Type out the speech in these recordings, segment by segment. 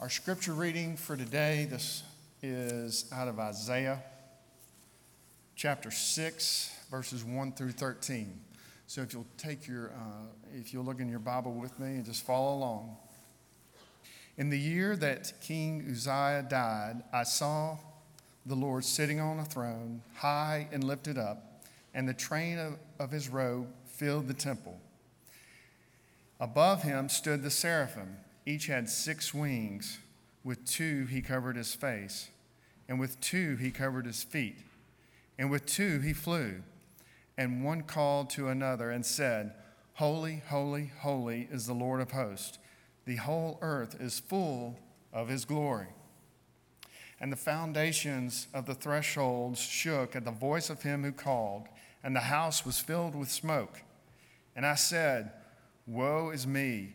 Our scripture reading for today this is out of Isaiah chapter 6 verses 1 through 13. So if you'll take your uh, if you'll look in your Bible with me and just follow along. In the year that King Uzziah died, I saw the Lord sitting on a throne, high and lifted up, and the train of, of his robe filled the temple. Above him stood the seraphim. Each had six wings. With two he covered his face, and with two he covered his feet, and with two he flew. And one called to another and said, Holy, holy, holy is the Lord of hosts. The whole earth is full of his glory. And the foundations of the thresholds shook at the voice of him who called, and the house was filled with smoke. And I said, Woe is me,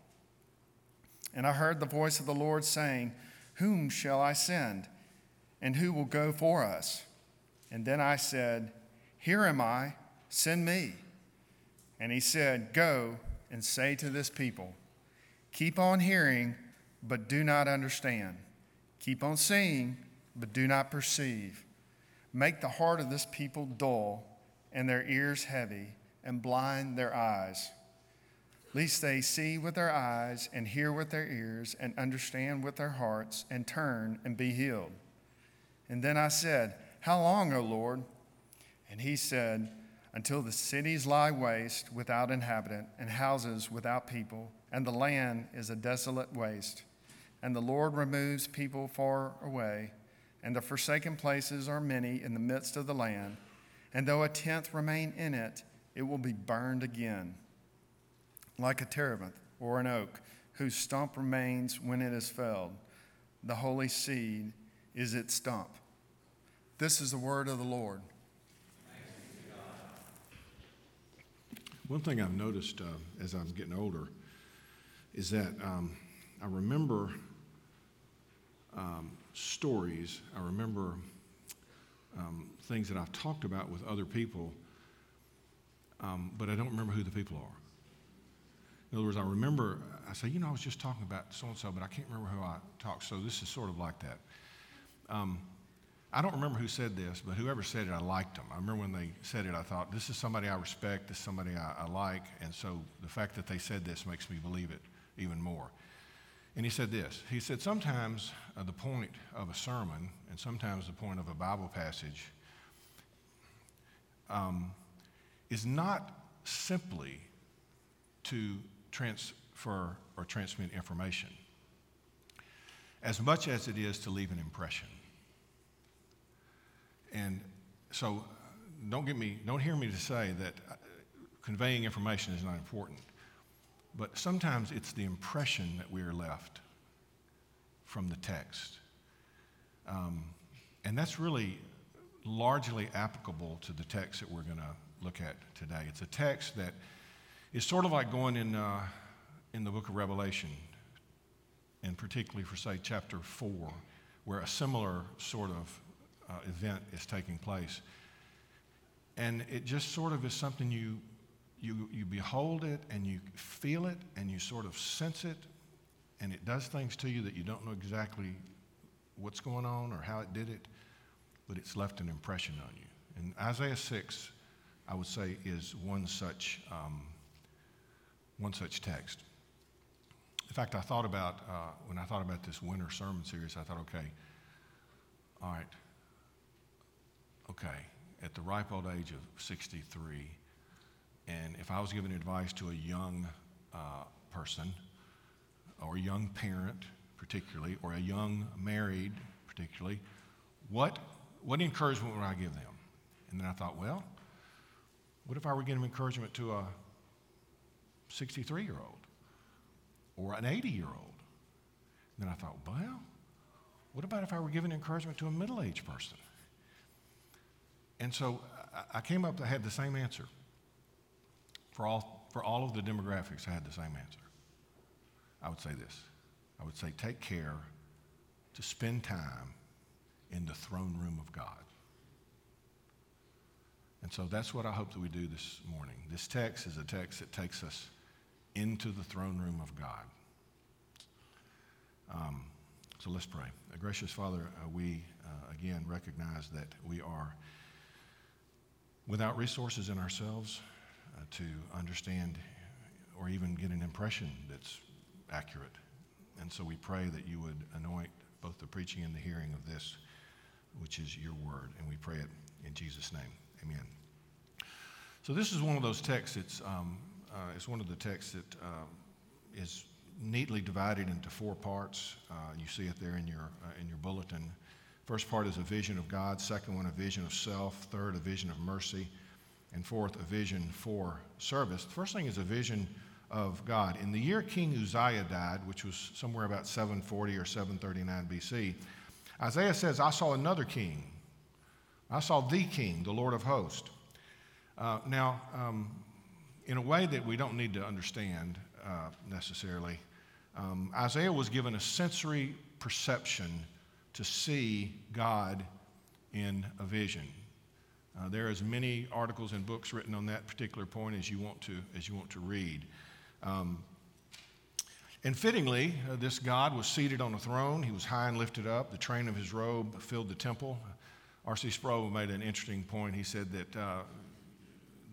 And I heard the voice of the Lord saying, Whom shall I send? And who will go for us? And then I said, Here am I, send me. And he said, Go and say to this people, Keep on hearing, but do not understand. Keep on seeing, but do not perceive. Make the heart of this people dull and their ears heavy, and blind their eyes lest they see with their eyes and hear with their ears and understand with their hearts and turn and be healed. And then I said, How long, O Lord? And he said, Until the cities lie waste without inhabitant, and houses without people, and the land is a desolate waste. And the Lord removes people far away, and the forsaken places are many in the midst of the land. And though a tenth remain in it, it will be burned again like a terebinth or an oak, whose stump remains when it is felled. The holy seed is its stump. This is the word of the Lord. One thing I've noticed uh, as I'm getting older is that um, I remember um, stories, I remember um, things that I've talked about with other people, um, but I don't remember who the people are. In other words, I remember, I say, you know, I was just talking about so and so, but I can't remember who I talked. So this is sort of like that. Um, I don't remember who said this, but whoever said it, I liked them. I remember when they said it, I thought, this is somebody I respect, this is somebody I, I like, and so the fact that they said this makes me believe it even more. And he said this He said, sometimes uh, the point of a sermon and sometimes the point of a Bible passage um, is not simply to transfer or transmit information as much as it is to leave an impression. And so don't get me don't hear me to say that uh, conveying information is not important. But sometimes it's the impression that we are left from the text. Um, and that's really largely applicable to the text that we're going to look at today. It's a text that it's sort of like going in, uh, in the book of Revelation, and particularly for, say, chapter 4, where a similar sort of uh, event is taking place. And it just sort of is something you, you, you behold it and you feel it and you sort of sense it, and it does things to you that you don't know exactly what's going on or how it did it, but it's left an impression on you. And Isaiah 6, I would say, is one such. Um, one such text. In fact, I thought about, uh, when I thought about this winter sermon series, I thought, okay, all right, okay, at the ripe old age of 63, and if I was giving advice to a young uh, person, or a young parent, particularly, or a young married, particularly, what, what encouragement would I give them? And then I thought, well, what if I were giving encouragement to a 63 year old or an 80 year old. Then I thought, well, what about if I were giving encouragement to a middle aged person? And so uh, I came up, I had the same answer. For all, for all of the demographics, I had the same answer. I would say this I would say, take care to spend time in the throne room of God. And so that's what I hope that we do this morning. This text is a text that takes us into the throne room of God. Um, so let's pray. Uh, gracious Father, uh, we uh, again recognize that we are without resources in ourselves uh, to understand or even get an impression that's accurate. And so we pray that you would anoint both the preaching and the hearing of this, which is your word. And we pray it in Jesus' name. Amen. So this is one of those texts. It's, um, uh, it's one of the texts that uh, is neatly divided into four parts. Uh, you see it there in your, uh, in your bulletin. First part is a vision of God. Second one, a vision of self. Third, a vision of mercy. And fourth, a vision for service. The first thing is a vision of God. In the year King Uzziah died, which was somewhere about 740 or 739 BC, Isaiah says, I saw another king. I saw the king, the Lord of hosts. Uh, now, um, in a way that we don't need to understand uh, necessarily, um, Isaiah was given a sensory perception to see God in a vision. Uh, there are as many articles and books written on that particular point as you want to, as you want to read. Um, and fittingly, uh, this God was seated on a throne. He was high and lifted up. The train of his robe filled the temple. R.C. Sproul made an interesting point. He said that uh,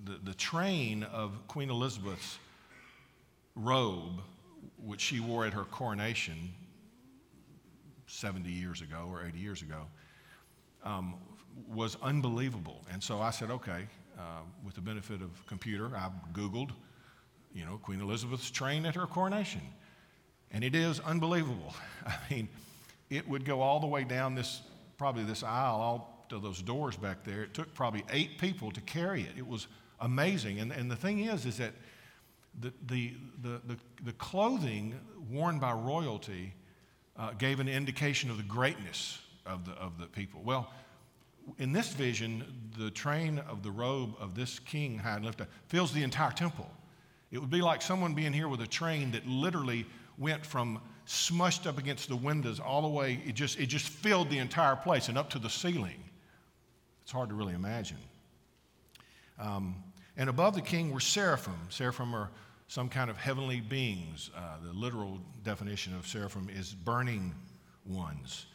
the, the train of Queen Elizabeth's robe, which she wore at her coronation 70 years ago or 80 years ago, um, was unbelievable. And so I said, okay, uh, with the benefit of computer, I Googled you know, Queen Elizabeth's train at her coronation. And it is unbelievable. I mean, it would go all the way down this, probably this aisle, all to those doors back there. It took probably eight people to carry it. It was amazing. And, and the thing is, is that the, the, the, the, the clothing worn by royalty uh, gave an indication of the greatness of the, of the people. Well, in this vision, the train of the robe of this king, high and lifted, fills the entire temple. It would be like someone being here with a train that literally went from smushed up against the windows all the way, it just, it just filled the entire place and up to the ceiling. It's hard to really imagine. Um, and above the king were seraphim. Seraphim are some kind of heavenly beings. Uh, the literal definition of seraphim is burning ones.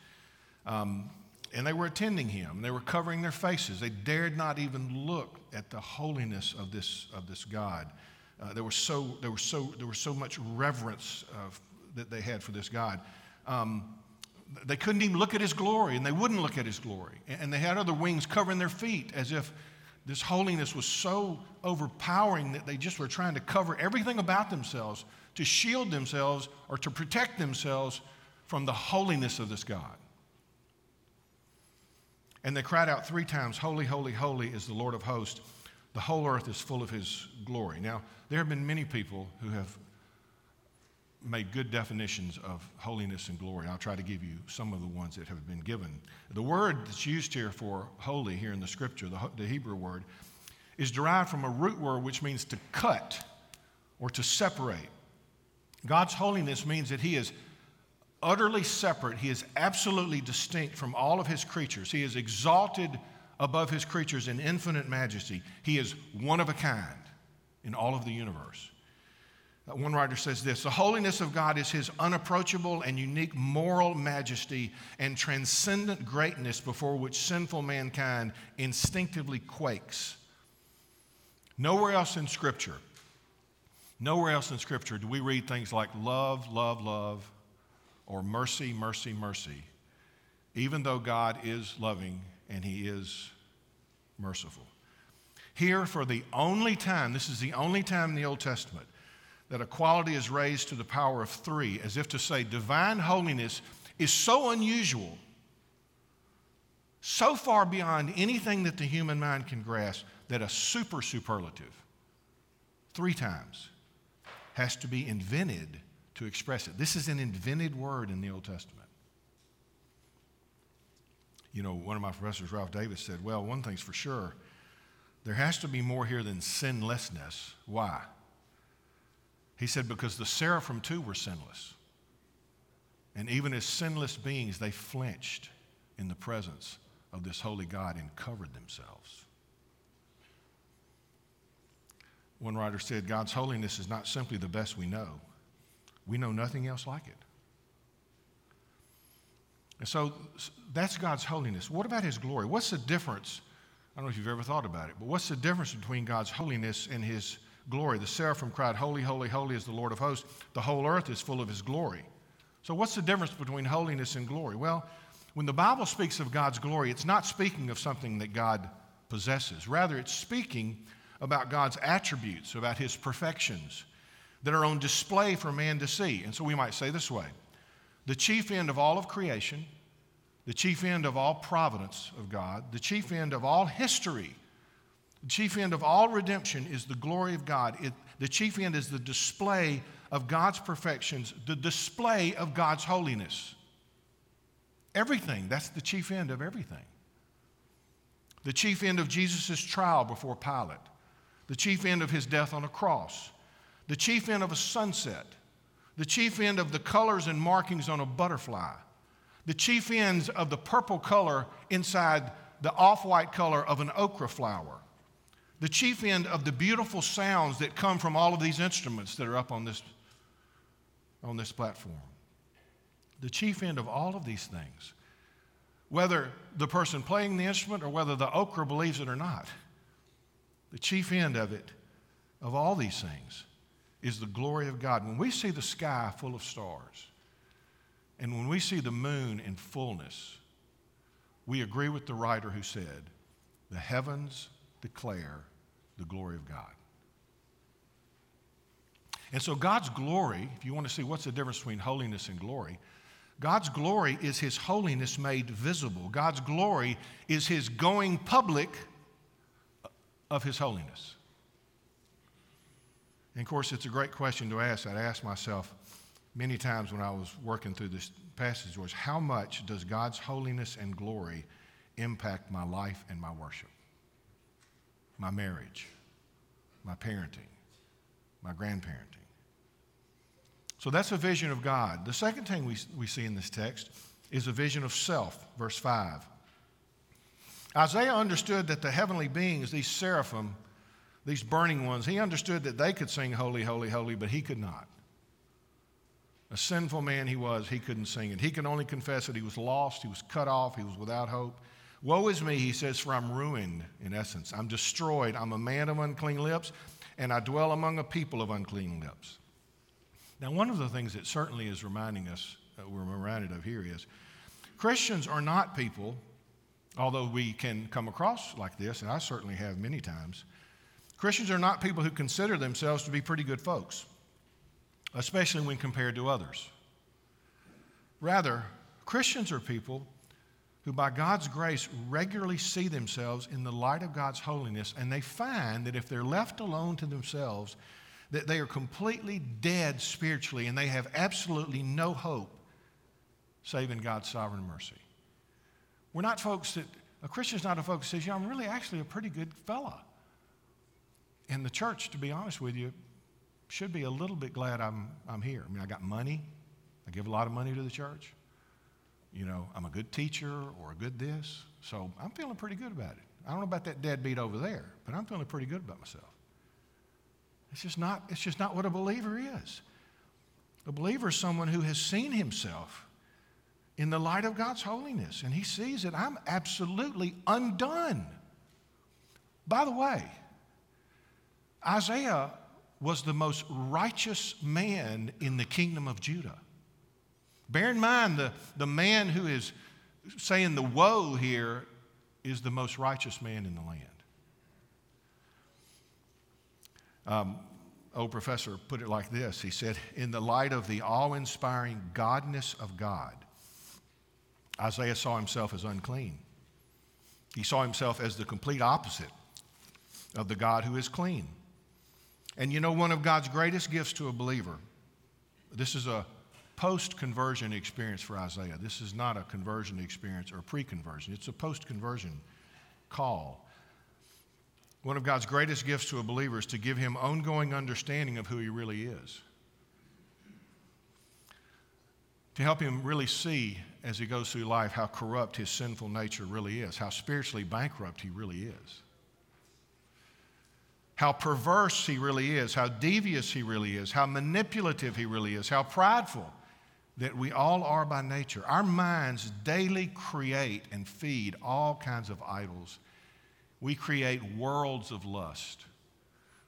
Um, and they were attending him. They were covering their faces. They dared not even look at the holiness of this, of this God. Uh, there, was so, there, was so, there was so much reverence uh, that they had for this God. Um, they couldn't even look at his glory, and they wouldn't look at his glory. And they had other wings covering their feet as if this holiness was so overpowering that they just were trying to cover everything about themselves to shield themselves or to protect themselves from the holiness of this God. And they cried out three times, Holy, holy, holy is the Lord of hosts. The whole earth is full of his glory. Now, there have been many people who have made good definitions of holiness and glory. I'll try to give you some of the ones that have been given. The word that's used here for holy here in the scripture, the, the Hebrew word, is derived from a root word which means to cut or to separate. God's holiness means that He is utterly separate, He is absolutely distinct from all of His creatures. He is exalted above His creatures in infinite majesty. He is one of a kind in all of the universe. Uh, one writer says this The holiness of God is his unapproachable and unique moral majesty and transcendent greatness before which sinful mankind instinctively quakes. Nowhere else in Scripture, nowhere else in Scripture do we read things like love, love, love, or mercy, mercy, mercy, even though God is loving and he is merciful. Here, for the only time, this is the only time in the Old Testament that equality is raised to the power of three, as if to say divine holiness is so unusual, so far beyond anything that the human mind can grasp, that a super superlative, three times, has to be invented to express it. This is an invented word in the Old Testament. You know, one of my professors, Ralph Davis, said, Well, one thing's for sure there has to be more here than sinlessness. Why? He said, Because the seraphim too were sinless. And even as sinless beings, they flinched in the presence of this holy God and covered themselves. One writer said, God's holiness is not simply the best we know, we know nothing else like it. And so that's God's holiness. What about His glory? What's the difference? I don't know if you've ever thought about it, but what's the difference between God's holiness and His glory? The seraphim cried, Holy, holy, holy is the Lord of hosts. The whole earth is full of His glory. So, what's the difference between holiness and glory? Well, when the Bible speaks of God's glory, it's not speaking of something that God possesses. Rather, it's speaking about God's attributes, about His perfections that are on display for man to see. And so we might say this way the chief end of all of creation, the chief end of all providence of God, the chief end of all history, the chief end of all redemption is the glory of God. It, the chief end is the display of God's perfections, the display of God's holiness. Everything, that's the chief end of everything. The chief end of Jesus' trial before Pilate, the chief end of his death on a cross, the chief end of a sunset, the chief end of the colors and markings on a butterfly, the chief ends of the purple color inside the off white color of an okra flower, the chief end of the beautiful sounds that come from all of these instruments that are up on this, on this platform. The chief end of all of these things, whether the person playing the instrument or whether the okra believes it or not, the chief end of it, of all these things, is the glory of God. When we see the sky full of stars, and when we see the moon in fullness, we agree with the writer who said, The heavens declare the glory of God. And so, God's glory, if you want to see what's the difference between holiness and glory, God's glory is His holiness made visible. God's glory is His going public of His holiness. And of course, it's a great question to ask. I'd ask myself many times when I was working through this passage was how much does God's holiness and glory impact my life and my worship? My marriage, my parenting, my grandparenting. So that's a vision of God. The second thing we, we see in this text is a vision of self, verse 5. Isaiah understood that the heavenly beings, these seraphim, these burning ones, he understood that they could sing holy, holy, holy, but he could not. A sinful man he was, he couldn't sing it. He could only confess that he was lost, he was cut off, he was without hope. Woe is me, he says, for I'm ruined, in essence. I'm destroyed. I'm a man of unclean lips, and I dwell among a people of unclean lips. Now, one of the things that certainly is reminding us, that we're reminded of here is Christians are not people, although we can come across like this, and I certainly have many times. Christians are not people who consider themselves to be pretty good folks, especially when compared to others. Rather, Christians are people who, by God's grace, regularly see themselves in the light of God's holiness, and they find that if they're left alone to themselves, that they are completely dead spiritually and they have absolutely no hope save in God's sovereign mercy. We're not folks that, a Christian's not a folks that says, yeah, I'm really actually a pretty good fella. And the church, to be honest with you, should be a little bit glad I'm, I'm here. I mean, I got money. I give a lot of money to the church. You know, I'm a good teacher or a good this. So I'm feeling pretty good about it. I don't know about that deadbeat over there, but I'm feeling pretty good about myself. It's just not, it's just not what a believer is. A believer is someone who has seen himself in the light of God's holiness, and he sees that I'm absolutely undone. By the way, Isaiah was the most righteous man in the kingdom of Judah. Bear in mind, the, the man who is saying the woe here is the most righteous man in the land. Um, old professor put it like this He said, In the light of the awe inspiring godness of God, Isaiah saw himself as unclean. He saw himself as the complete opposite of the God who is clean. And you know, one of God's greatest gifts to a believer, This is a post conversion experience for Isaiah. This is not a conversion experience or pre conversion, it's a post conversion call. One of God's greatest gifts to a believer is to give him ongoing understanding of who he really is. To help him really see as he goes through life how corrupt his sinful nature really is, how spiritually bankrupt he really is, how perverse he really is, how devious he really is, how manipulative he really is, how prideful that we all are by nature. Our minds daily create and feed all kinds of idols we create worlds of lust.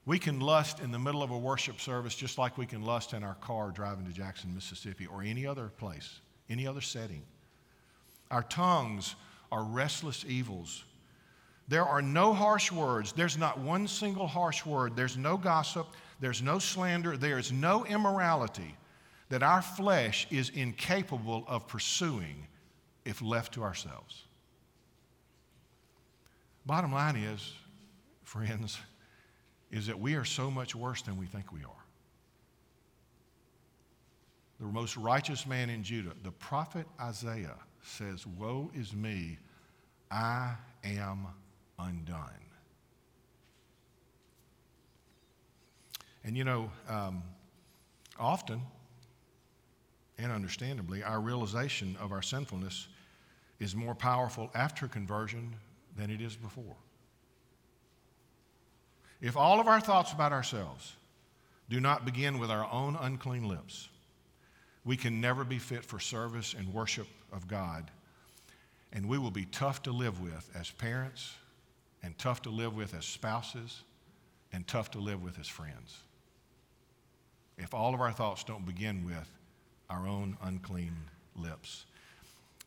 We can lust in the middle of a worship service just like we can lust in our car driving to Jackson, Mississippi, or any other place, any other setting. Our tongues are restless evils. There are no harsh words. There's not one single harsh word. There's no gossip. There's no slander. There is no immorality that our flesh is incapable of pursuing if left to ourselves. Bottom line is, friends, is that we are so much worse than we think we are. The most righteous man in Judah, the prophet Isaiah, says, Woe is me, I am undone. And you know, um, often and understandably, our realization of our sinfulness is more powerful after conversion than it is before. If all of our thoughts about ourselves do not begin with our own unclean lips, we can never be fit for service and worship of God. And we will be tough to live with as parents, and tough to live with as spouses, and tough to live with as friends. If all of our thoughts don't begin with our own unclean lips.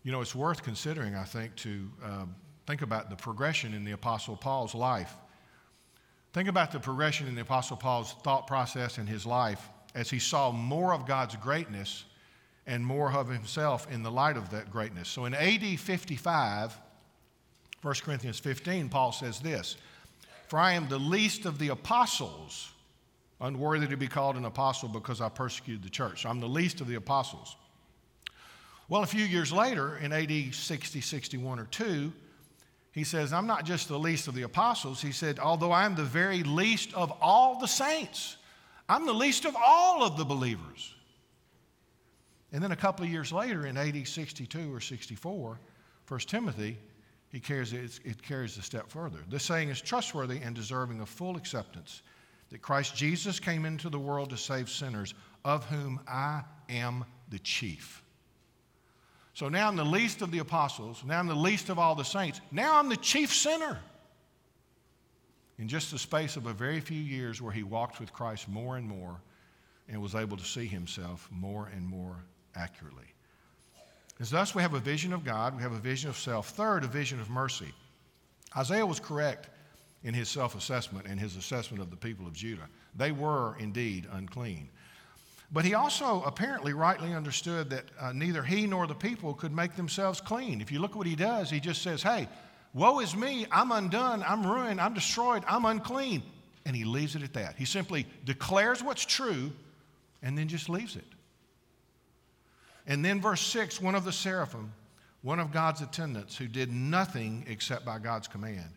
You know, it's worth considering, I think, to uh, Think about the progression in the Apostle Paul's life. Think about the progression in the Apostle Paul's thought process in his life as he saw more of God's greatness and more of himself in the light of that greatness. So in AD 55, 1 Corinthians 15, Paul says this For I am the least of the apostles, unworthy to be called an apostle because I persecuted the church. I'm the least of the apostles. Well, a few years later, in AD 60, 61, or 2, he says, I'm not just the least of the apostles. He said, although I'm the very least of all the saints, I'm the least of all of the believers. And then a couple of years later, in AD 62 or 64, 1 Timothy, he carries it, it carries a step further. This saying is trustworthy and deserving of full acceptance that Christ Jesus came into the world to save sinners, of whom I am the chief. So now I'm the least of the apostles. Now I'm the least of all the saints. Now I'm the chief sinner. In just the space of a very few years where he walked with Christ more and more and was able to see himself more and more accurately. As thus we have a vision of God, we have a vision of self. Third, a vision of mercy. Isaiah was correct in his self assessment and his assessment of the people of Judah. They were indeed unclean. But he also apparently rightly understood that uh, neither he nor the people could make themselves clean. If you look at what he does, he just says, Hey, woe is me, I'm undone, I'm ruined, I'm destroyed, I'm unclean. And he leaves it at that. He simply declares what's true and then just leaves it. And then, verse 6 one of the seraphim, one of God's attendants, who did nothing except by God's command,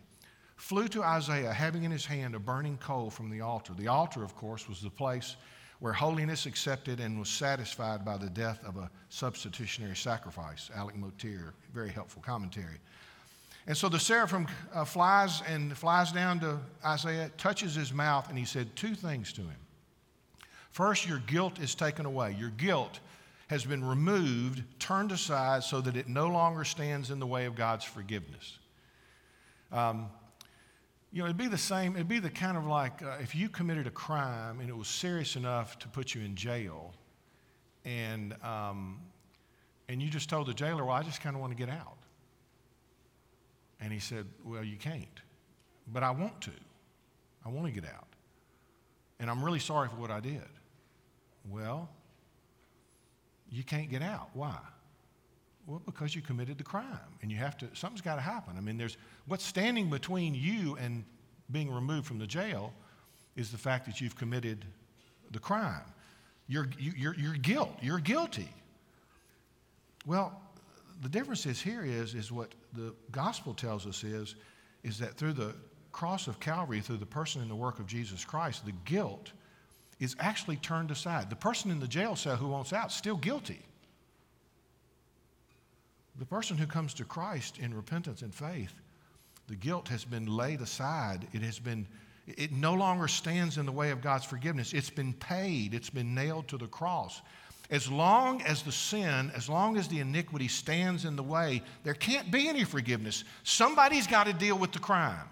flew to Isaiah, having in his hand a burning coal from the altar. The altar, of course, was the place where holiness accepted and was satisfied by the death of a substitutionary sacrifice. Alec Motyer, very helpful commentary. And so the seraphim uh, flies and flies down to Isaiah, touches his mouth, and he said two things to him. First, your guilt is taken away. Your guilt has been removed, turned aside, so that it no longer stands in the way of God's forgiveness. Um, you know, it'd be the same, it'd be the kind of like uh, if you committed a crime and it was serious enough to put you in jail, and, um, and you just told the jailer, well, I just kind of want to get out. And he said, well, you can't. But I want to. I want to get out. And I'm really sorry for what I did. Well, you can't get out. Why? Well, because you committed the crime and you have to, something's got to happen. I mean, there's what's standing between you and being removed from the jail is the fact that you've committed the crime. You're you're your, your guilt. You're guilty. Well, the difference is here is, is what the gospel tells us is, is that through the cross of Calvary, through the person and the work of Jesus Christ, the guilt is actually turned aside. The person in the jail cell who wants out still guilty. The person who comes to Christ in repentance and faith, the guilt has been laid aside. It has been it no longer stands in the way of God's forgiveness. It's been paid, it's been nailed to the cross. As long as the sin, as long as the iniquity stands in the way, there can't be any forgiveness. Somebody's got to deal with the crime.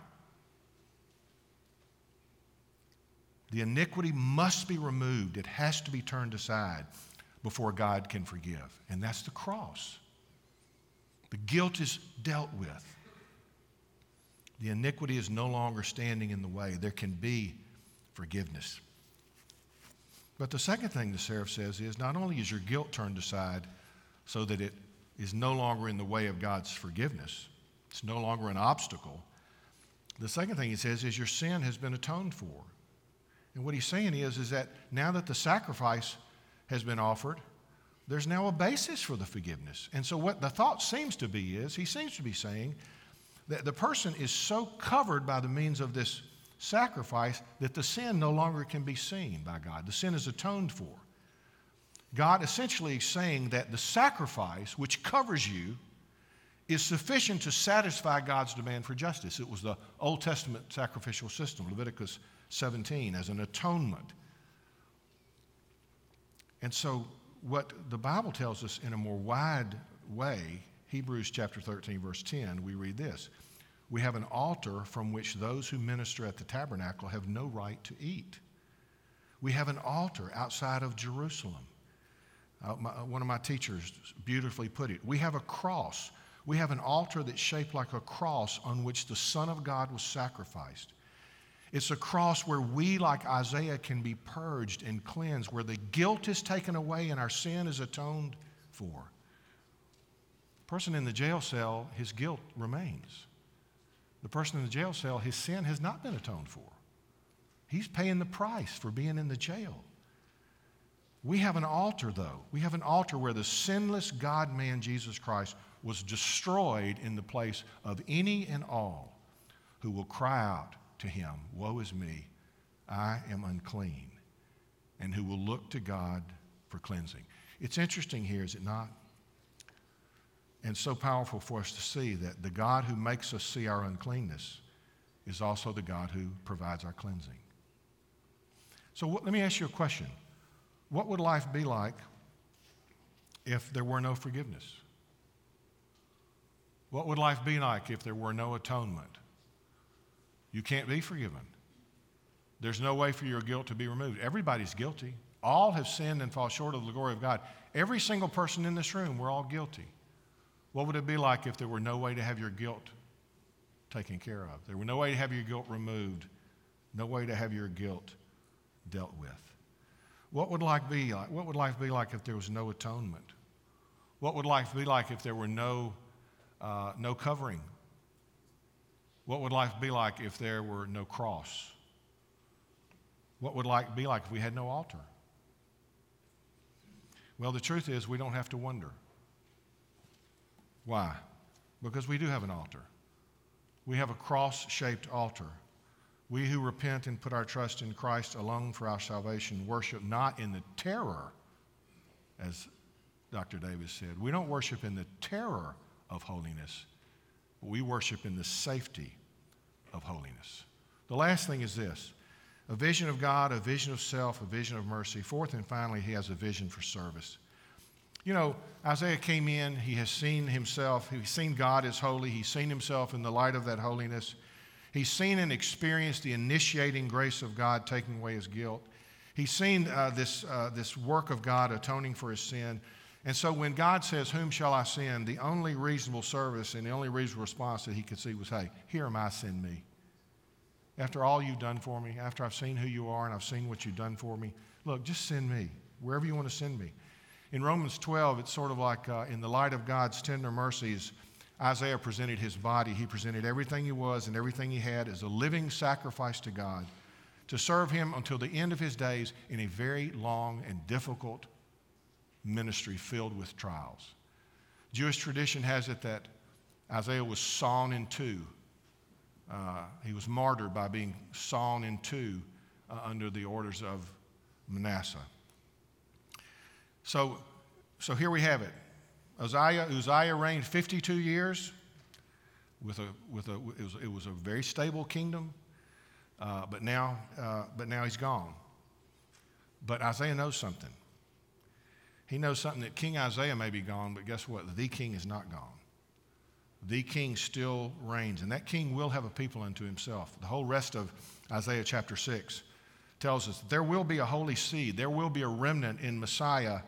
The iniquity must be removed, it has to be turned aside before God can forgive. And that's the cross. The guilt is dealt with. The iniquity is no longer standing in the way. There can be forgiveness. But the second thing the seraph says is not only is your guilt turned aside so that it is no longer in the way of God's forgiveness, it's no longer an obstacle. The second thing he says is your sin has been atoned for. And what he's saying is, is that now that the sacrifice has been offered, there's now a basis for the forgiveness. And so, what the thought seems to be is, he seems to be saying that the person is so covered by the means of this sacrifice that the sin no longer can be seen by God. The sin is atoned for. God essentially saying that the sacrifice which covers you is sufficient to satisfy God's demand for justice. It was the Old Testament sacrificial system, Leviticus 17, as an atonement. And so, what the Bible tells us in a more wide way Hebrews chapter 13, verse 10, we read this We have an altar from which those who minister at the tabernacle have no right to eat. We have an altar outside of Jerusalem. Uh, my, uh, one of my teachers beautifully put it. We have a cross. We have an altar that's shaped like a cross on which the Son of God was sacrificed. It's a cross where we, like Isaiah, can be purged and cleansed, where the guilt is taken away and our sin is atoned for The person in the jail cell, his guilt remains. The person in the jail cell, his sin has not been atoned for. He's paying the price for being in the jail. We have an altar, though. We have an altar where the sinless God man, Jesus Christ, was destroyed in the place of any and all who will cry out to him, Woe is me, I am unclean, and who will look to God for cleansing. It's interesting here, is it not? and so powerful for us to see that the God who makes us see our uncleanness is also the God who provides our cleansing. So what, let me ask you a question. What would life be like if there were no forgiveness? What would life be like if there were no atonement? You can't be forgiven. There's no way for your guilt to be removed. Everybody's guilty. All have sinned and fall short of the glory of God. Every single person in this room, we're all guilty. What would it be like if there were no way to have your guilt taken care of? There were no way to have your guilt removed, no way to have your guilt dealt with. What would life be like? What would life be like if there was no atonement? What would life be like if there were no, uh, no covering? What would life be like if there were no cross? What would life be like if we had no altar? Well, the truth is, we don't have to wonder. Why? Because we do have an altar. We have a cross shaped altar. We who repent and put our trust in Christ alone for our salvation worship not in the terror, as Dr. Davis said. We don't worship in the terror of holiness, we worship in the safety of holiness. The last thing is this a vision of God, a vision of self, a vision of mercy. Fourth and finally, he has a vision for service. You know, Isaiah came in, he has seen himself, he's seen God as holy, he's seen himself in the light of that holiness. He's seen and experienced the initiating grace of God taking away his guilt. He's seen uh, this, uh, this work of God atoning for his sin. And so when God says, Whom shall I send? the only reasonable service and the only reasonable response that he could see was, Hey, here am I, send me. After all you've done for me, after I've seen who you are and I've seen what you've done for me, look, just send me wherever you want to send me. In Romans 12, it's sort of like uh, in the light of God's tender mercies, Isaiah presented his body. He presented everything he was and everything he had as a living sacrifice to God to serve him until the end of his days in a very long and difficult ministry filled with trials. Jewish tradition has it that Isaiah was sawn in two. Uh, he was martyred by being sawn in two uh, under the orders of Manasseh. So, so here we have it. Uzziah, Uzziah reigned 52 years with a, with a, it, was, it was a very stable kingdom, uh, but, now, uh, but now he's gone. But Isaiah knows something. He knows something that King Uzziah may be gone, but guess what? The king is not gone. The king still reigns, and that king will have a people unto himself. The whole rest of Isaiah chapter 6 tells us there will be a holy seed, there will be a remnant in Messiah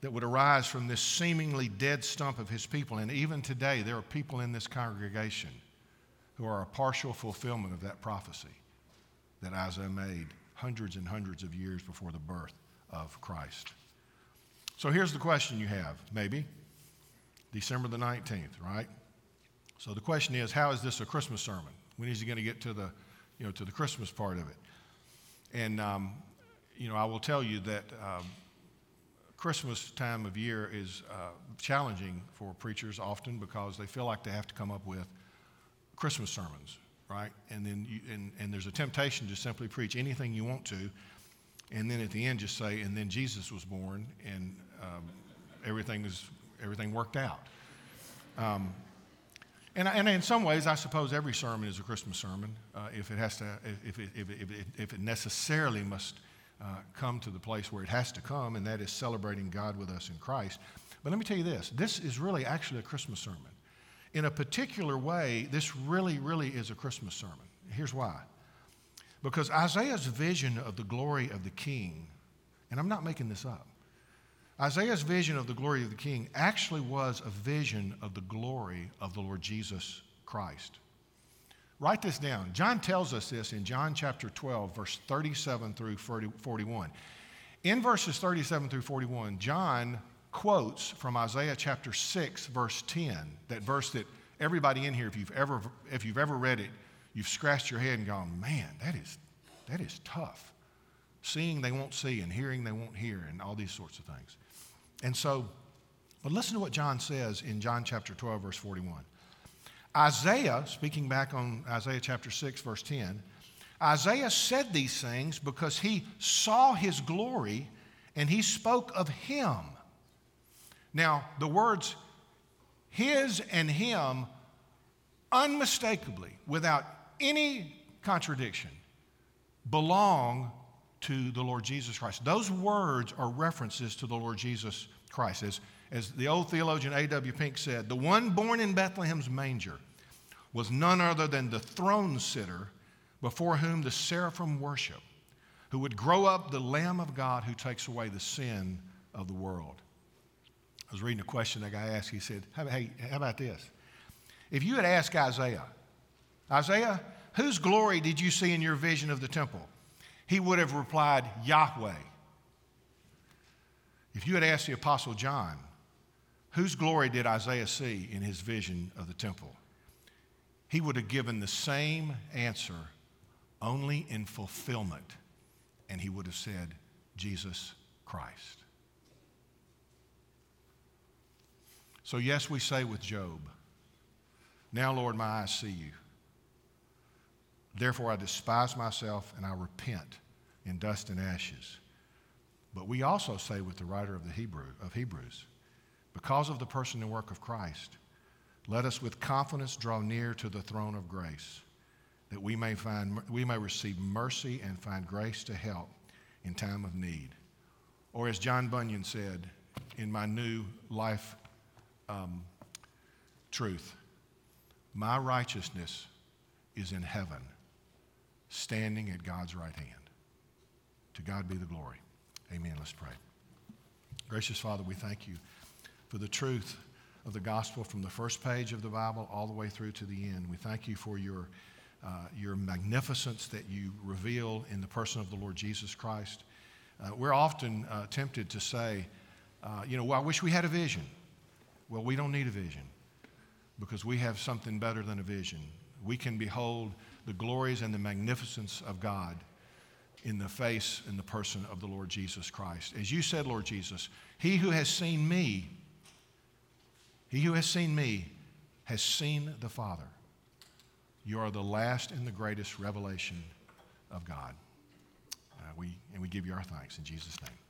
that would arise from this seemingly dead stump of his people. And even today, there are people in this congregation who are a partial fulfillment of that prophecy that Isaiah made hundreds and hundreds of years before the birth of Christ. So here's the question you have, maybe. December the 19th, right? So the question is, how is this a Christmas sermon? When is he going to get to the, you know, to the Christmas part of it? And, um, you know, I will tell you that um, Christmas time of year is uh, challenging for preachers often because they feel like they have to come up with Christmas sermons, right? And then you, and, and there's a temptation to simply preach anything you want to, and then at the end just say, and then Jesus was born, and um, everything is everything worked out. Um, and, and in some ways, I suppose every sermon is a Christmas sermon uh, if it has to, if it, if it, if it, if it necessarily must uh, come to the place where it has to come, and that is celebrating God with us in Christ. But let me tell you this this is really actually a Christmas sermon. In a particular way, this really, really is a Christmas sermon. Here's why. Because Isaiah's vision of the glory of the king, and I'm not making this up, Isaiah's vision of the glory of the king actually was a vision of the glory of the Lord Jesus Christ. Write this down. John tells us this in John chapter 12, verse 37 through 41. In verses 37 through 41, John quotes from Isaiah chapter 6, verse 10, that verse that everybody in here, if you've ever, if you've ever read it, you've scratched your head and gone, man, that is, that is tough. Seeing they won't see, and hearing they won't hear, and all these sorts of things. And so, but listen to what John says in John chapter 12, verse 41. Isaiah, speaking back on Isaiah chapter 6, verse 10, Isaiah said these things because he saw his glory and he spoke of him. Now, the words his and him, unmistakably, without any contradiction, belong to the Lord Jesus Christ. Those words are references to the Lord Jesus Christ. As, as the old theologian A.W. Pink said, the one born in Bethlehem's manger was none other than the throne sitter before whom the seraphim worship, who would grow up the Lamb of God who takes away the sin of the world. I was reading a question that guy asked. He said, Hey, how about this? If you had asked Isaiah, Isaiah, whose glory did you see in your vision of the temple? He would have replied, Yahweh. If you had asked the Apostle John, whose glory did Isaiah see in his vision of the temple? he would have given the same answer only in fulfillment, and he would have said, Jesus Christ. So, yes, we say with Job, Now, Lord, my eyes see you. Therefore, I despise myself and I repent in dust and ashes. But we also say with the writer of the Hebrew of Hebrews, because of the person and work of Christ, let us with confidence draw near to the throne of grace, that we may, find, we may receive mercy and find grace to help in time of need. Or as John Bunyan said in my new life um, truth, my righteousness is in heaven, standing at God's right hand. To God be the glory. Amen. Let's pray. Gracious Father, we thank you for the truth of the gospel from the first page of the Bible all the way through to the end. We thank you for your, uh, your magnificence that you reveal in the person of the Lord Jesus Christ. Uh, we're often uh, tempted to say, uh, you know, well, I wish we had a vision. Well, we don't need a vision because we have something better than a vision. We can behold the glories and the magnificence of God in the face and the person of the Lord Jesus Christ. As you said, Lord Jesus, he who has seen me, he who has seen me has seen the Father. You are the last and the greatest revelation of God. Uh, we, and we give you our thanks in Jesus' name.